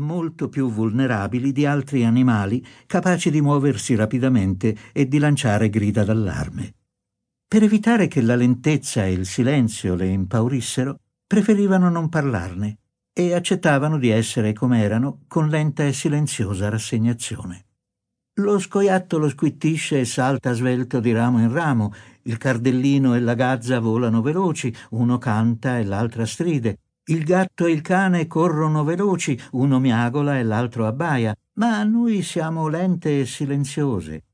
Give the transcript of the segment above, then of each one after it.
molto più vulnerabili di altri animali capaci di muoversi rapidamente e di lanciare grida d'allarme. Per evitare che la lentezza e il silenzio le impaurissero, preferivano non parlarne e accettavano di essere come erano con lenta e silenziosa rassegnazione. Lo scoiattolo squittisce e salta svelto di ramo in ramo, il cardellino e la gazza volano veloci, uno canta e l'altra stride, il gatto e il cane corrono veloci, uno miagola e l'altro abbaia, ma noi siamo lente e silenziose.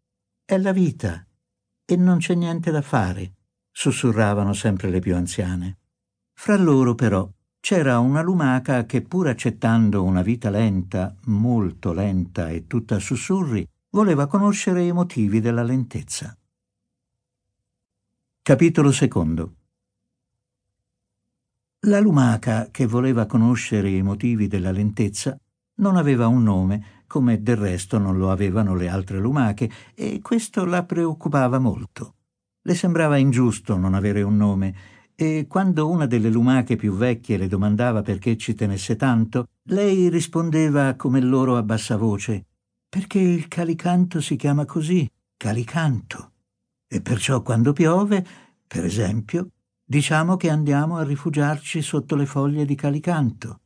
È la vita e non c'è niente da fare, sussurravano sempre le più anziane. Fra loro però c'era una lumaca che pur accettando una vita lenta, molto lenta e tutta sussurri, voleva conoscere i motivi della lentezza. Capitolo secondo La lumaca che voleva conoscere i motivi della lentezza non aveva un nome, come del resto non lo avevano le altre lumache, e questo la preoccupava molto. Le sembrava ingiusto non avere un nome, e quando una delle lumache più vecchie le domandava perché ci tenesse tanto, lei rispondeva come loro a bassa voce perché il calicanto si chiama così, calicanto. E perciò quando piove, per esempio, diciamo che andiamo a rifugiarci sotto le foglie di calicanto.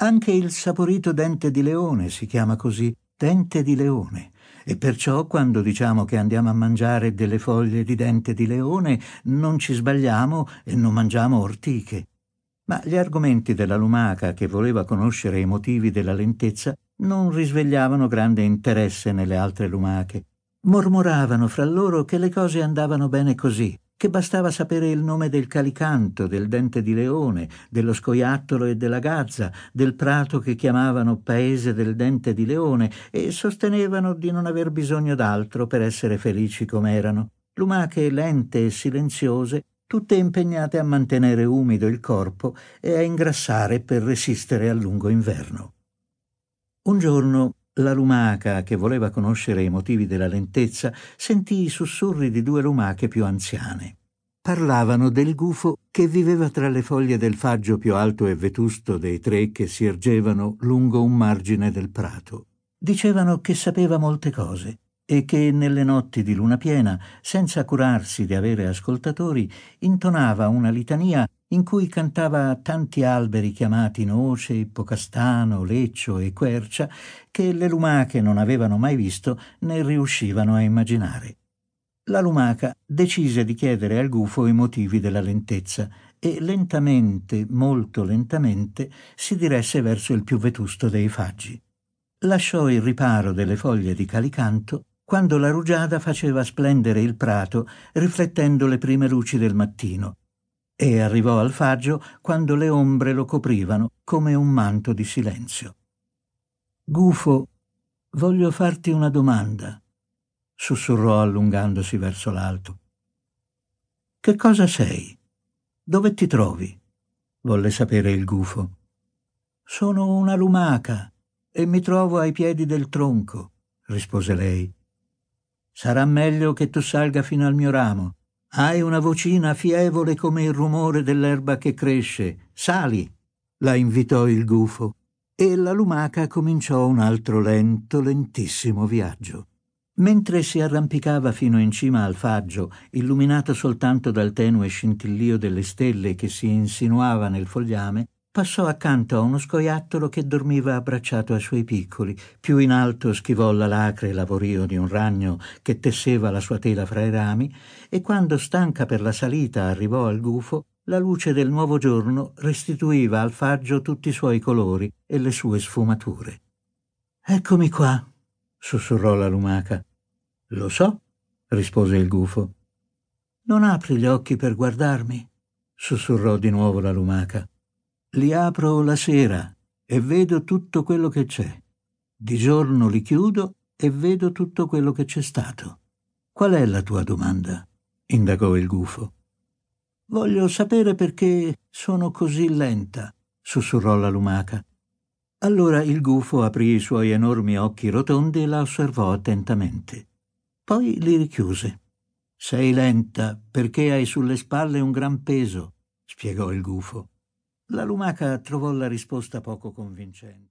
Anche il saporito dente di leone si chiama così, dente di leone, e perciò quando diciamo che andiamo a mangiare delle foglie di dente di leone non ci sbagliamo e non mangiamo ortiche. Ma gli argomenti della lumaca che voleva conoscere i motivi della lentezza non risvegliavano grande interesse nelle altre lumache. Mormoravano fra loro che le cose andavano bene così, che bastava sapere il nome del calicanto, del dente di leone, dello scoiattolo e della gazza, del prato che chiamavano paese del dente di leone e sostenevano di non aver bisogno d'altro per essere felici come erano. Lumache lente e silenziose, tutte impegnate a mantenere umido il corpo e a ingrassare per resistere al lungo inverno. Un giorno la lumaca, che voleva conoscere i motivi della lentezza, sentì i sussurri di due lumache più anziane. Parlavano del gufo che viveva tra le foglie del faggio più alto e vetusto dei tre che si ergevano lungo un margine del prato. Dicevano che sapeva molte cose e che nelle notti di luna piena, senza curarsi di avere ascoltatori, intonava una litania in cui cantava tanti alberi chiamati noce, ippocastano, leccio e quercia che le lumache non avevano mai visto né riuscivano a immaginare. La lumaca decise di chiedere al gufo i motivi della lentezza e lentamente, molto lentamente, si diresse verso il più vetusto dei faggi. Lasciò il riparo delle foglie di calicanto quando la rugiada faceva splendere il prato riflettendo le prime luci del mattino e arrivò al faggio quando le ombre lo coprivano come un manto di silenzio. Gufo, voglio farti una domanda, sussurrò allungandosi verso l'alto. Che cosa sei? Dove ti trovi? volle sapere il gufo. Sono una lumaca e mi trovo ai piedi del tronco, rispose lei. Sarà meglio che tu salga fino al mio ramo. Hai una vocina fievole come il rumore dell'erba che cresce. Sali, la invitò il gufo, e la lumaca cominciò un altro lento, lentissimo viaggio. Mentre si arrampicava fino in cima al faggio, illuminato soltanto dal tenue scintillio delle stelle che si insinuava nel fogliame, passò accanto a uno scoiattolo che dormiva abbracciato ai suoi piccoli. Più in alto schivò la lacre lavorio di un ragno che tesseva la sua tela fra i rami e quando stanca per la salita arrivò al gufo, la luce del nuovo giorno restituiva al faggio tutti i suoi colori e le sue sfumature. Eccomi qua, sussurrò la lumaca. Lo so, rispose il gufo. Non apri gli occhi per guardarmi, sussurrò di nuovo la lumaca. Li apro la sera e vedo tutto quello che c'è. Di giorno li chiudo e vedo tutto quello che c'è stato. Qual è la tua domanda? indagò il gufo. Voglio sapere perché sono così lenta, sussurrò la lumaca. Allora il gufo aprì i suoi enormi occhi rotondi e la osservò attentamente. Poi li richiuse. Sei lenta perché hai sulle spalle un gran peso, spiegò il gufo. La lumaca trovò la risposta poco convincente.